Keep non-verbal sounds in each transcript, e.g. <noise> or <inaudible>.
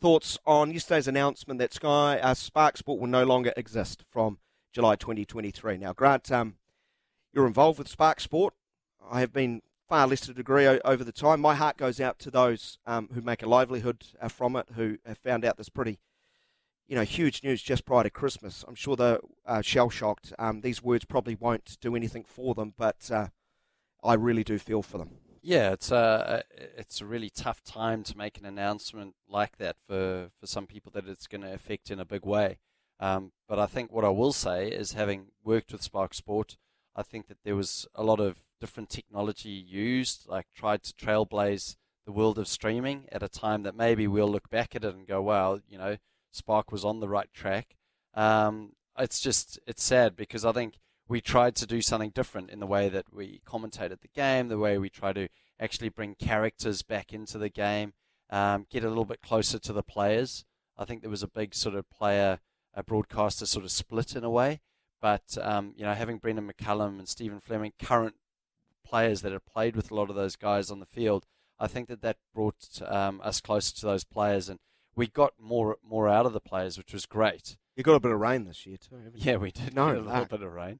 thoughts on yesterday's announcement that Sky uh, Spark Sport will no longer exist from July 2023. Now, Grant, um, you're involved with Spark Sport. I have been far less to a degree over the time. My heart goes out to those um, who make a livelihood uh, from it, who have found out this pretty, you know, huge news just prior to Christmas. I'm sure they're uh, shell shocked. Um, these words probably won't do anything for them, but uh, I really do feel for them. Yeah, it's a it's a really tough time to make an announcement like that for, for some people that it's going to affect in a big way. Um, but I think what I will say is, having worked with Spark Sport, I think that there was a lot of different technology used, like tried to trailblaze the world of streaming at a time that maybe we'll look back at it and go, wow, you know, Spark was on the right track. Um, it's just it's sad because I think we tried to do something different in the way that we commentated the game, the way we try to actually bring characters back into the game, um, get a little bit closer to the players. I think there was a big sort of player, a broadcaster sort of split in a way. But um, you know, having Brendon McCullum and Stephen Fleming, current players that have played with a lot of those guys on the field, I think that that brought um, us closer to those players, and we got more more out of the players, which was great. You got a bit of rain this year too. yeah, we did. No, a little bit of rain.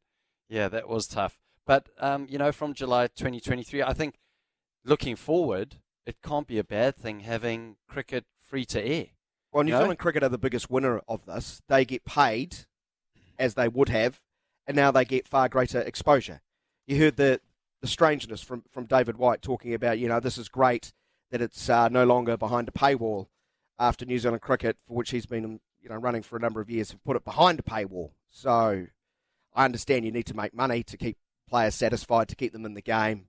Yeah, that was tough. But um, you know, from July 2023, I think looking forward, it can't be a bad thing having cricket free to air. Well, New Zealand cricket are the biggest winner of this. They get paid as they would have, and now they get far greater exposure. You heard the the strangeness from, from David White talking about, you know, this is great that it's uh, no longer behind a paywall after New Zealand cricket, for which he's been, you know, running for a number of years, have put it behind a paywall. So I understand you need to make money to keep players satisfied, to keep them in the game.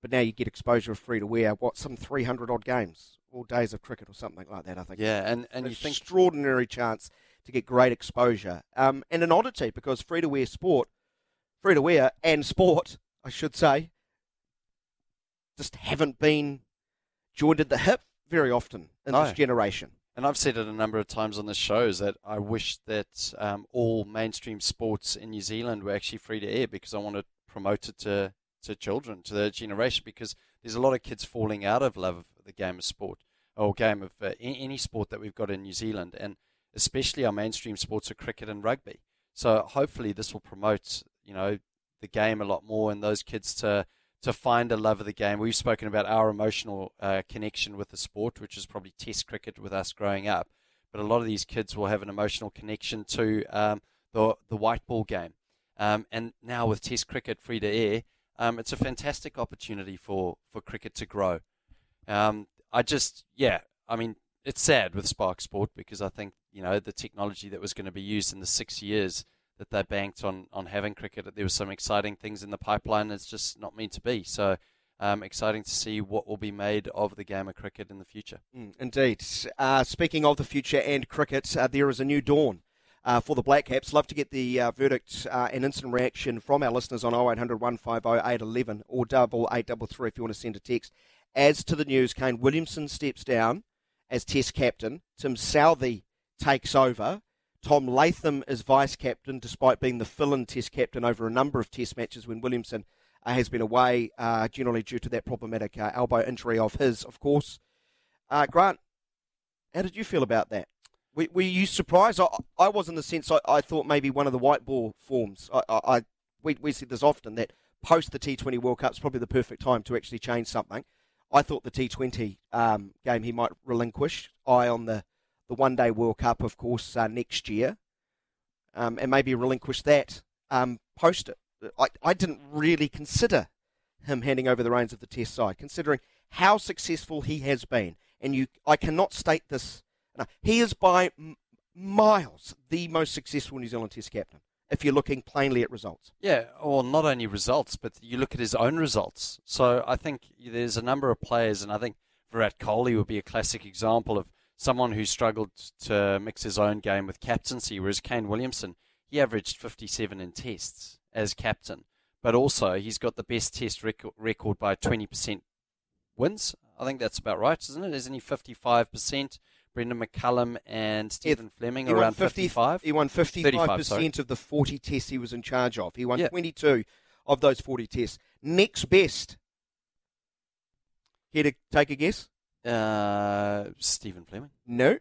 But now you get exposure of free to wear, what, some 300 odd games, all days of cricket or something like that, I think. Yeah, and, and you think. Extraordinary chance to get great exposure. Um, and an oddity because free to wear sport, free to wear and sport, I should say, just haven't been joined at the hip very often in no. this generation. And I've said it a number of times on the shows that I wish that um, all mainstream sports in New Zealand were actually free to air because I want to promote it to, to children, to their generation, because there's a lot of kids falling out of love of the game of sport or game of uh, any sport that we've got in New Zealand, and especially our mainstream sports are cricket and rugby. So hopefully this will promote, you know, the game a lot more and those kids to to find a love of the game. We've spoken about our emotional uh, connection with the sport, which is probably Test cricket with us growing up. But a lot of these kids will have an emotional connection to um, the the white ball game. Um, and now with Test cricket free to air, um, it's a fantastic opportunity for, for cricket to grow. Um, I just, yeah, I mean, it's sad with Spark Sport because I think you know the technology that was going to be used in the six years that they banked on on having cricket. There were some exciting things in the pipeline. It's just not meant to be. So. Um, exciting to see what will be made of the game of cricket in the future. Mm, indeed. Uh, speaking of the future and cricket, uh, there is a new dawn uh, for the Black Caps. Love to get the uh, verdict uh, and instant reaction from our listeners on 0800 150 811 or double eight double three if you want to send a text. As to the news, Kane Williamson steps down as Test captain. Tim Southee takes over. Tom Latham is vice captain, despite being the fill-in Test captain over a number of Test matches when Williamson uh, has been away, uh, generally due to that problematic uh, elbow injury of his, of course. Uh, Grant, how did you feel about that? Were, were you surprised? I, I, was in the sense I, I, thought maybe one of the white ball forms. I, I we, we this often that post the T20 World Cup is probably the perfect time to actually change something. I thought the T20 um, game he might relinquish. Eye on the the One Day World Cup, of course, uh, next year, um, and maybe relinquish that um, post it. I, I didn't really consider him handing over the reins of the Test side, considering how successful he has been. And you, I cannot state this. No, he is by m- miles the most successful New Zealand Test captain. If you're looking plainly at results, yeah, or not only results, but you look at his own results. So I think there's a number of players, and I think Virat Kohli would be a classic example of someone who struggled to mix his own game with captaincy, whereas Kane Williamson, he averaged 57 in tests as captain, but also he's got the best test record by 20% wins. I think that's about right, isn't it? Isn't he 55%? Brendon McCullum and Stephen Fleming he around 50, 55? He won 55% of the 40 tests he was in charge of. He won yeah. 22 of those 40 tests. Next best. Here to take a guess? Uh, Stephen Fleming. No.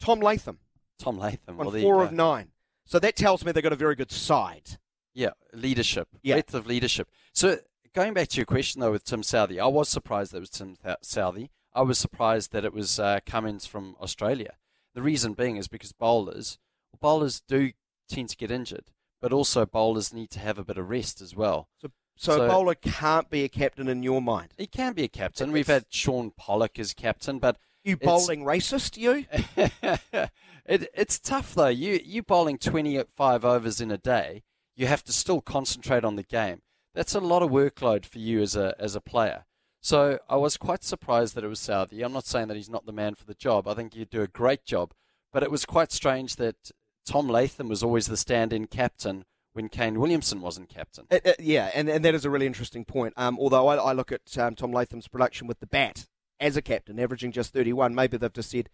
Tom Latham Tom Latham. on well, four of nine. So that tells me they've got a very good side. Yeah, leadership, Yeah. breadth of leadership. So going back to your question though with Tim Southee, I was surprised that it was Tim Southee. I was surprised that it was uh, Cummins from Australia. The reason being is because bowlers, bowlers do tend to get injured, but also bowlers need to have a bit of rest as well. So, So- a bowler can't be a captain in your mind. He can be a captain. We've had Shaun Pollock as captain, but You bowling racist, you? <laughs> it, it's tough though. You you bowling twenty five overs in a day. You have to still concentrate on the game. That's a lot of workload for you as a as a player. So I was quite surprised that it was Southee. I'm not saying that he's not the man for the job. I think he'd do a great job. But it was quite strange that Tom Latham was always the stand-in captain when Kane Williamson wasn't captain. Uh, uh, yeah, and, and that is a really interesting point. Um, although I, I look at um, Tom Latham's production with the bat as a captain, averaging just 31, maybe they've just said,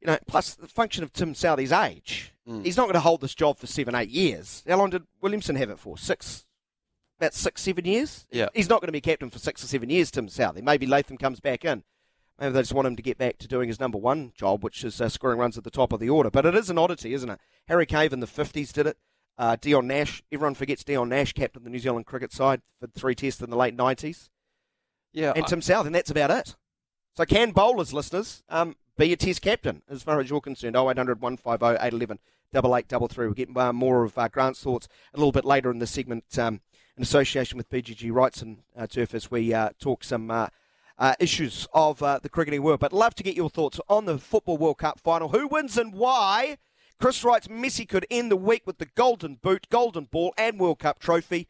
you know, plus the function of Tim Southee's age. Mm. He's not going to hold this job for seven, eight years. How long did Williamson have it for? Six, about six, seven years? Yeah. He's not going to be captain for six or seven years, Tim Southee. Maybe Latham comes back in. Maybe they just want him to get back to doing his number one job, which is uh, scoring runs at the top of the order. But it is an oddity, isn't it? Harry Cave in the 50s did it. Uh, Dion Nash, everyone forgets Dion Nash captained the New Zealand cricket side for three tests in the late 90s. Yeah, And I- Tim South, and that's about it. So can bowlers, listeners, um, be a test captain as far as you're concerned? 0800 150 811 8833. We'll get uh, more of uh, Grant's thoughts a little bit later in the segment um, in association with PGG Wrightson uh, Turf as we uh, talk some uh, uh, issues of uh, the cricketing world. But love to get your thoughts on the Football World Cup final. Who wins and why? Chris writes Messi could end the week with the Golden Boot, Golden Ball, and World Cup trophy.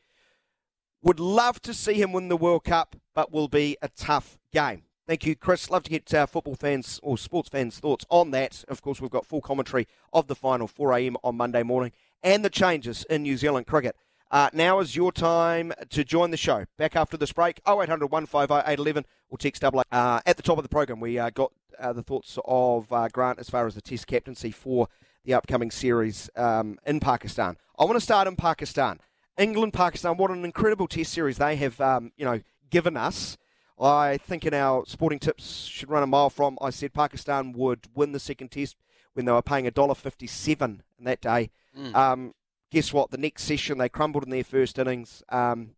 Would love to see him win the World Cup, but will be a tough game. Thank you, Chris. Love to get uh, football fans or sports fans' thoughts on that. Of course, we've got full commentary of the final 4 a.m. on Monday morning and the changes in New Zealand cricket. Uh, now is your time to join the show. Back after this break, 0800 150 811 or text double. Uh, at the top of the program, we uh, got uh, the thoughts of uh, Grant as far as the Test captaincy for the upcoming series um, in Pakistan. I want to start in Pakistan. England, Pakistan, what an incredible Test series they have, um, you know, given us. I think in our sporting tips should run a mile from. I said Pakistan would win the second Test when they were paying a dollar fifty-seven in that day. Mm. Um, guess what? The next session they crumbled in their first innings, um,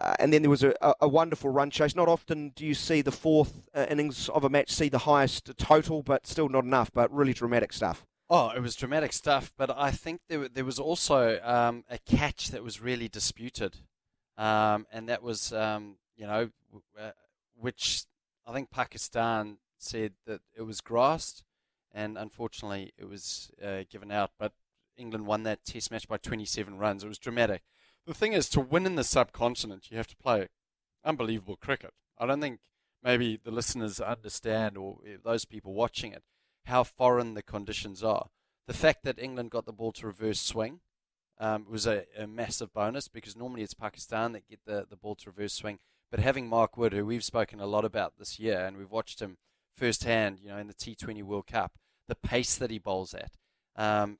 uh, and then there was a, a, a wonderful run chase. Not often do you see the fourth uh, innings of a match see the highest total, but still not enough. But really dramatic stuff. Oh, it was dramatic stuff, but I think there there was also um, a catch that was really disputed, um, and that was um, you know uh, which I think Pakistan said that it was grassed, and unfortunately it was uh, given out. But England won that Test match by 27 runs. It was dramatic. The thing is, to win in the subcontinent, you have to play unbelievable cricket. I don't think maybe the listeners understand, or uh, those people watching it, how foreign the conditions are. The fact that England got the ball to reverse swing um, was a, a massive bonus because normally it's Pakistan that get the, the ball to reverse swing. But having Mark Wood, who we've spoken a lot about this year, and we've watched him firsthand, you know, in the T20 World Cup, the pace that he bowls at, um,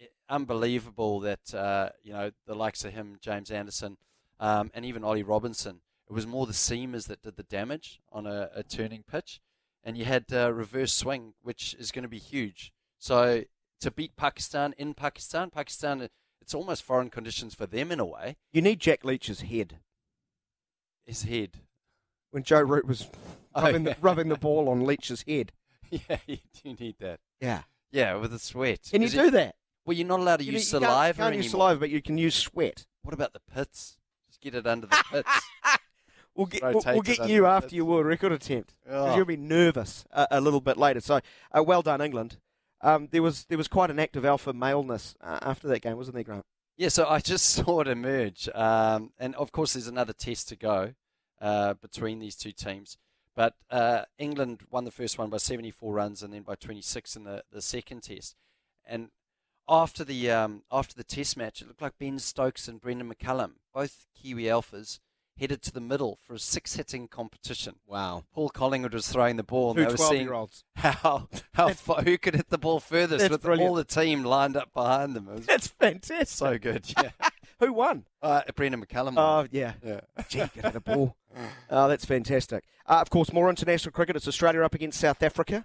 i- unbelievable that uh, you know the likes of him, James Anderson, um, and even Ollie Robinson. It was more the seamers that did the damage on a, a turning pitch and you had uh, reverse swing, which is going to be huge. So to beat Pakistan in Pakistan, Pakistan, it's almost foreign conditions for them in a way. You need Jack Leach's head His head, when Joe Root was Oh, rubbing, yeah. the, rubbing the <laughs> ball on Leach's head. yeah, <laughs> you do need that. Yeah, Yeah, with the sweat. can you do it- that? Well, you're not allowed to You, use you can't, can't use saliva, but you can use sweat. What about the pits? Just get it under the <laughs> pits. We'll get, we'll, we'll get you after your world record attempt. Oh. You'll be nervous a, a little bit later. So, uh, well done, England. Um, there was there was quite an act of alpha maleness uh, after that game, wasn't there, Grant? Yeah, so I just <laughs> saw it emerge. Um, and of course, there's another test to go uh, between these two teams. But uh, England won the first one by 74 runs and then by 26 in the, the second test. And after the um, after the test match, it looked like Ben Stokes and Brendon McCullum, both Kiwi Alphas, headed to the middle for a six hitting competition. Wow. Paul Collingwood was throwing the ball, and Two they were 12 seeing year olds. <laughs> how how far, who could hit the ball furthest That's with brilliant. all the team lined up behind them. It was That's fantastic. so good. <laughs> Yeah. Who won? Uh, Brendon McCullum. Oh, yeah. yeah. <laughs> Gee, you could hit a ball. Oh, that's fantastic. Uh, of course, more international cricket. It's Australia up against South Africa.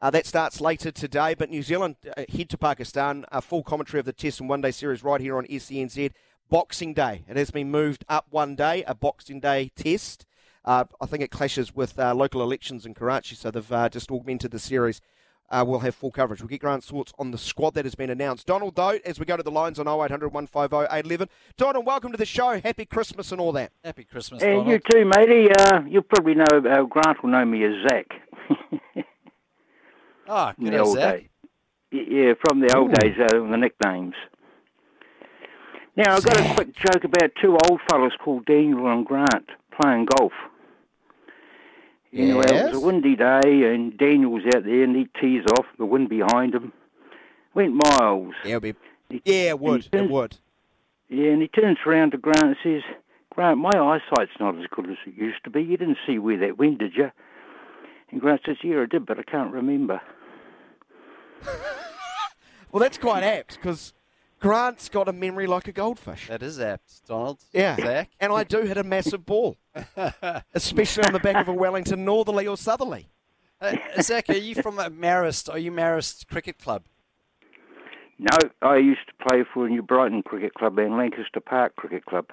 Uh, that starts later today, but New Zealand uh, head to Pakistan. A full commentary of the Test and One Day series right here on SENZ. Boxing Day. It has been moved up one day, a Boxing Day test. Uh, I think it clashes with uh, local elections in Karachi, so they've uh, just augmented the series. Uh, we'll have full coverage. We'll get Grant Swartz on the squad that has been announced. Donald, though, as we go to the lines on 0800 150 811. Donald, welcome to the show. Happy Christmas and all that. Happy Christmas, And Donald. you too, matey. Uh, you probably know, uh, Grant will know me as Zach. Ah, <laughs> in good the as old that. days. Yeah, from the old days, uh, the nicknames. Now, I've got a quick joke about two old fellas called Daniel and Grant playing golf. Anyway, it was a windy day, and Daniel was out there, and he tees off, the wind behind him. Went miles. Yeah, be, yeah it would. It would. Yeah, and he turns around to Grant and says, Grant, my eyesight's not as good as it used to be. You didn't see where that went, did you? And Grant says, Yeah, I did, but I can't remember. <laughs> Well, that's quite apt because Grant's got a memory like a goldfish. That is apt, Donald. Yeah. Zach. And I do hit a massive ball, <laughs> especially on the back of a Wellington Northerly or Southerly. Uh, Zach, are you from Marist? Are you Marist Cricket Club? No, I used to play for New Brighton Cricket Club and Lancaster Park Cricket Club.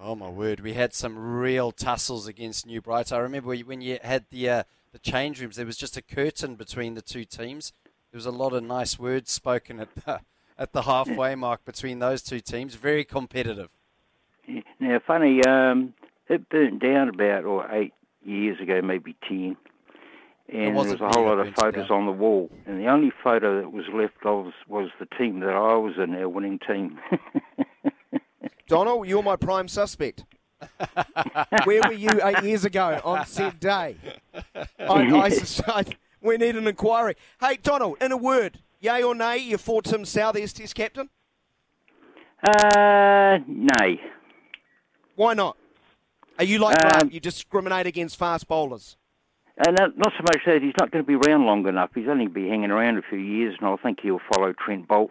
Oh my word, we had some real tussles against New Brighton. I remember when you had the uh, the change rooms, there was just a curtain between the two teams. There was a lot of nice words spoken at the, at the halfway mark between those two teams. Very competitive. Now, funny, um, it burnt down about or eight years ago, maybe ten, and there was a whole lot of photos down. on the wall. And the only photo that was left of was the team that I was in, our winning team. <laughs> Donald, you're my prime suspect. Where were you eight years ago on said day? I, I, <laughs> sus- I- we need an inquiry. Hey, Donald, in a word, yay or nay, you're for Tim Southee as Test captain? uh, nay. Why not? Are you like Um, Grant? You discriminate against fast bowlers? Uh, not, not so much that he's not going to be around long enough. He's only going to be hanging around a few years, and I think he'll follow Trent Boult.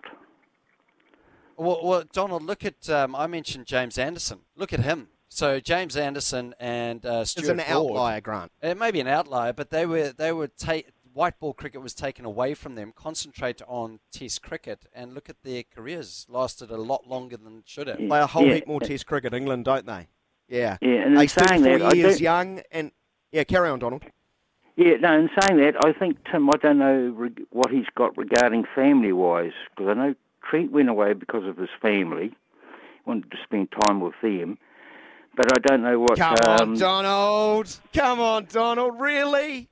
Well, well Donald, look at um, I mentioned James Anderson. Look at him. So James Anderson and uh, Stuart It's an Broad- outlier, Grant. It may be an outlier, but they were they were ta- white ball cricket was taken away from them. Concentrate on Test cricket, and look at their careers. Lasted a lot longer than it should have. Yeah. Play a whole Yeah. heap more Test cricket, England, don't they? Yeah. Yeah, and in saying 34 that, I years don't- young, and yeah, carry on, Donald. Yeah, no, in saying that, I think Tim, I don't know reg- what he's got regarding family wise, because I know Trent went away because of his family, wanted to spend time with them, but I don't know what. Come um, on, Donald. Come on, Donald. Really?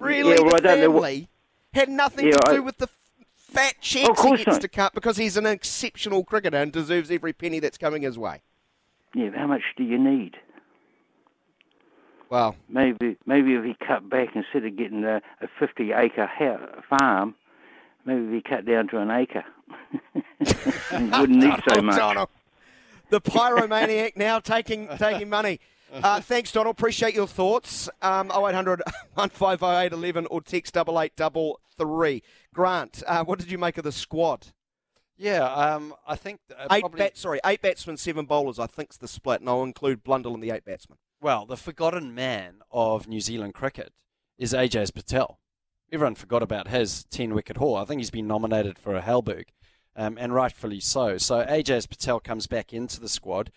Really? Yeah, well, the I don't know what- family had nothing Yeah, to I- do with the fat checks Of he gets not. to cut because he's an exceptional cricketer and deserves every penny that's coming his way. Yeah, how much do you need? Well, Maybe, maybe if he cut back instead of getting a, a fifty-acre ha- farm, maybe if he cut down to an acre, and <laughs> wouldn't need <laughs> so much. Donald. The pyromaniac now taking taking money. Uh, thanks, Donald. Appreciate your thoughts. Um, 0800 <laughs> 150 811 or text 8833. Grant, uh, what did you make of the squad? Yeah, um, I think uh, Eight probably, bat, sorry, eight batsmen, seven bowlers. I think's the split, and I'll include Blundell in the eight batsmen. Well, the forgotten man of New Zealand cricket is Ajaz Patel. Everyone forgot about his 10 wicket haul. I think he's been nominated for a Halberg, um, and rightfully so. So Ajaz Patel comes back into the squad.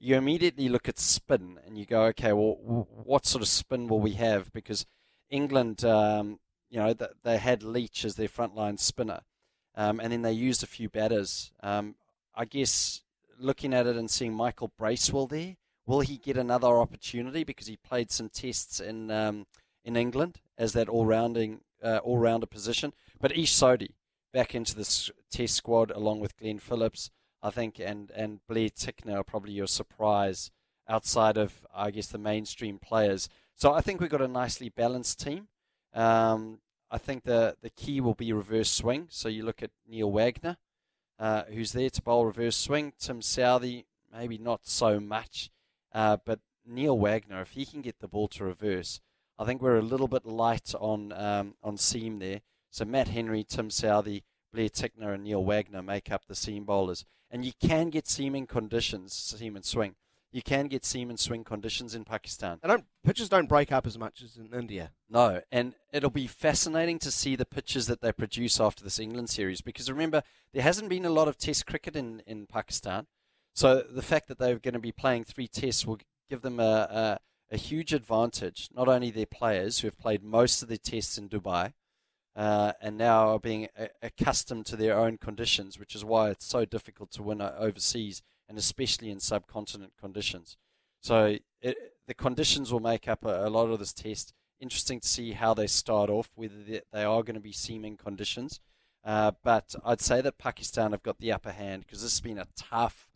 You immediately look at spin and you go, okay, well, what sort of spin will we have? Because England, um, you know, th- they had Leach as their frontline spinner, um, and then they used a few batters. Um, I guess looking at it and seeing Michael Bracewell there, Will he get another opportunity because he played some tests in um, in England as that all rounding uh, all rounder position? But Ish Sodhi back into the test squad along with Glenn Phillips, I think, and and Blair Tickner are probably your surprise outside of I guess the mainstream players. So I think we've got a nicely balanced team. Um, I think the the key will be reverse swing. So you look at Neil Wagner, uh, who's there to bowl reverse swing. Tim Southee, maybe not so much. Uh, but Neil Wagner, if he can get the ball to reverse, I think we're a little bit light on um, on seam there. So Matt Henry, Tim Southee, Blair Tickner, and Neil Wagner make up the seam bowlers, and you can get seaming conditions, seam and swing. you can get seam and swing conditions in Pakistan. They don't pitches don't break up as much as in India. No, and it'll be fascinating to see the pitches that they produce after this England series because remember there hasn't been a lot of Test cricket in, in Pakistan, so the fact that they're going to be playing three Tests will give them a, a, a huge advantage. Not only their players who have played most of their Tests in Dubai, uh, and now are being a- accustomed to their own conditions, which is why it's so difficult to win overseas and especially in subcontinent conditions. So it, the conditions will make up a, a, lot of this test. Interesting to see how they start off, whether they, they are going to be seaming conditions. Uh, but I'd say that Pakistan have got the upper hand because this has been a tough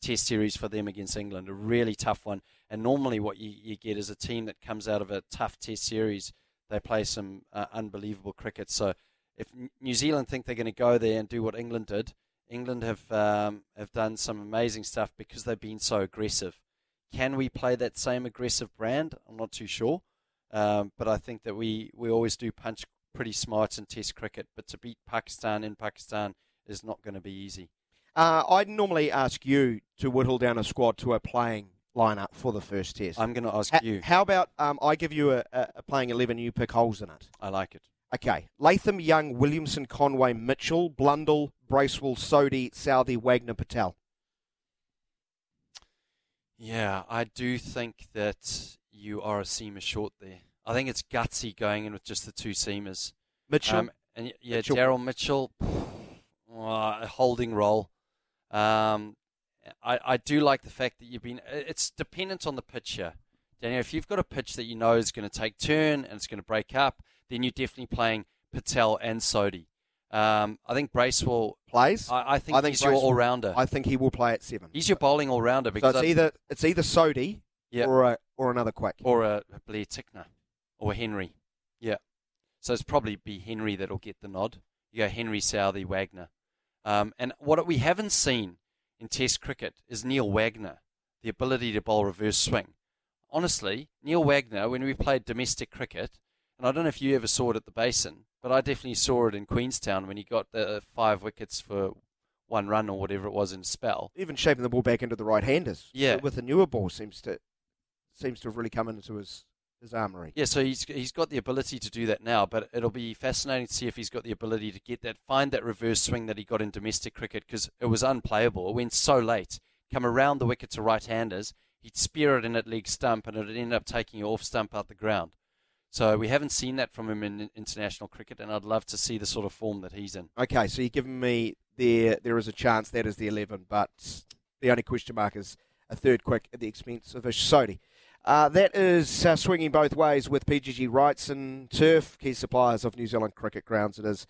test series for them against England, a really tough one. And normally, what you, you get is a team that comes out of a tough test series they play some uh, unbelievable cricket. So if New Zealand think they're going to go there and do what England did, England have um, have done some amazing stuff because they've been so aggressive. Can we play that same aggressive brand? I'm not too sure, um, but I think that we, we always do punch pretty smart in Test cricket. But to beat Pakistan in Pakistan is not going to be easy. Uh, I'd normally ask you to whittle down a squad to a playing lineup for the first test. I'm going to ask H- you. How about um, I give you a, a, playing 11, you pick holes in it? I like it. Okay. Latham, Young, Williamson, Conway, Mitchell, Blundell, Bracewell, Sodhi, Southee, Wagner, Patel. Yeah, I do think that you are a seamer short there. I think it's gutsy going in with just the two seamers. Mitchell. Um, and yeah, Mitchell. Daryl Mitchell, <sighs> uh, a holding role. Um, I, I do like the fact that you've been. It's dependent on the pitcher. Daniel, if you've got a pitch that you know is going to take turn and it's going to break up, then you're definitely playing Patel and Sodhi. Um, I think Bracewell plays. I, I think I think he's your all rounder. I think he will play at seven. He's your bowling all rounder so it's I- either it's either Yeah. or a, or another quick. or a, a Blair Tickner or Henry. Yeah. So it's probably be Henry that'll get the nod. You go Henry, Southee, Wagner. Um, and what we haven't seen in Test cricket is Neil Wagner, the ability to bowl reverse swing. Honestly, Neil Wagner, when we played domestic cricket, and I don't know if you ever saw it at the Basin, but I definitely saw it in Queenstown when he got the five wickets for one run or whatever it was in a spell. Even shaping the ball back into the right-handers. Yeah. With the newer ball seems to seems to have really come into his his armory. Yeah, so he's he's got the ability to do that now, but it'll be fascinating to see if he's got the ability to get that, find that reverse swing that he got in domestic cricket because it was unplayable. It went so late, come around the wicket to right-handers, he'd spear it in at leg stump, and it'd end up taking off stump out the ground. So we haven't seen that from him in international cricket, and I'd love to see the sort of form that he's in. Okay, so you're giving me there there is a chance that is the eleven, but the only question mark is a third quick at the expense of Ish Sodhi. Uh, that is uh, swinging both ways with PGG Wrightson Turf, key suppliers of New Zealand cricket grounds. It is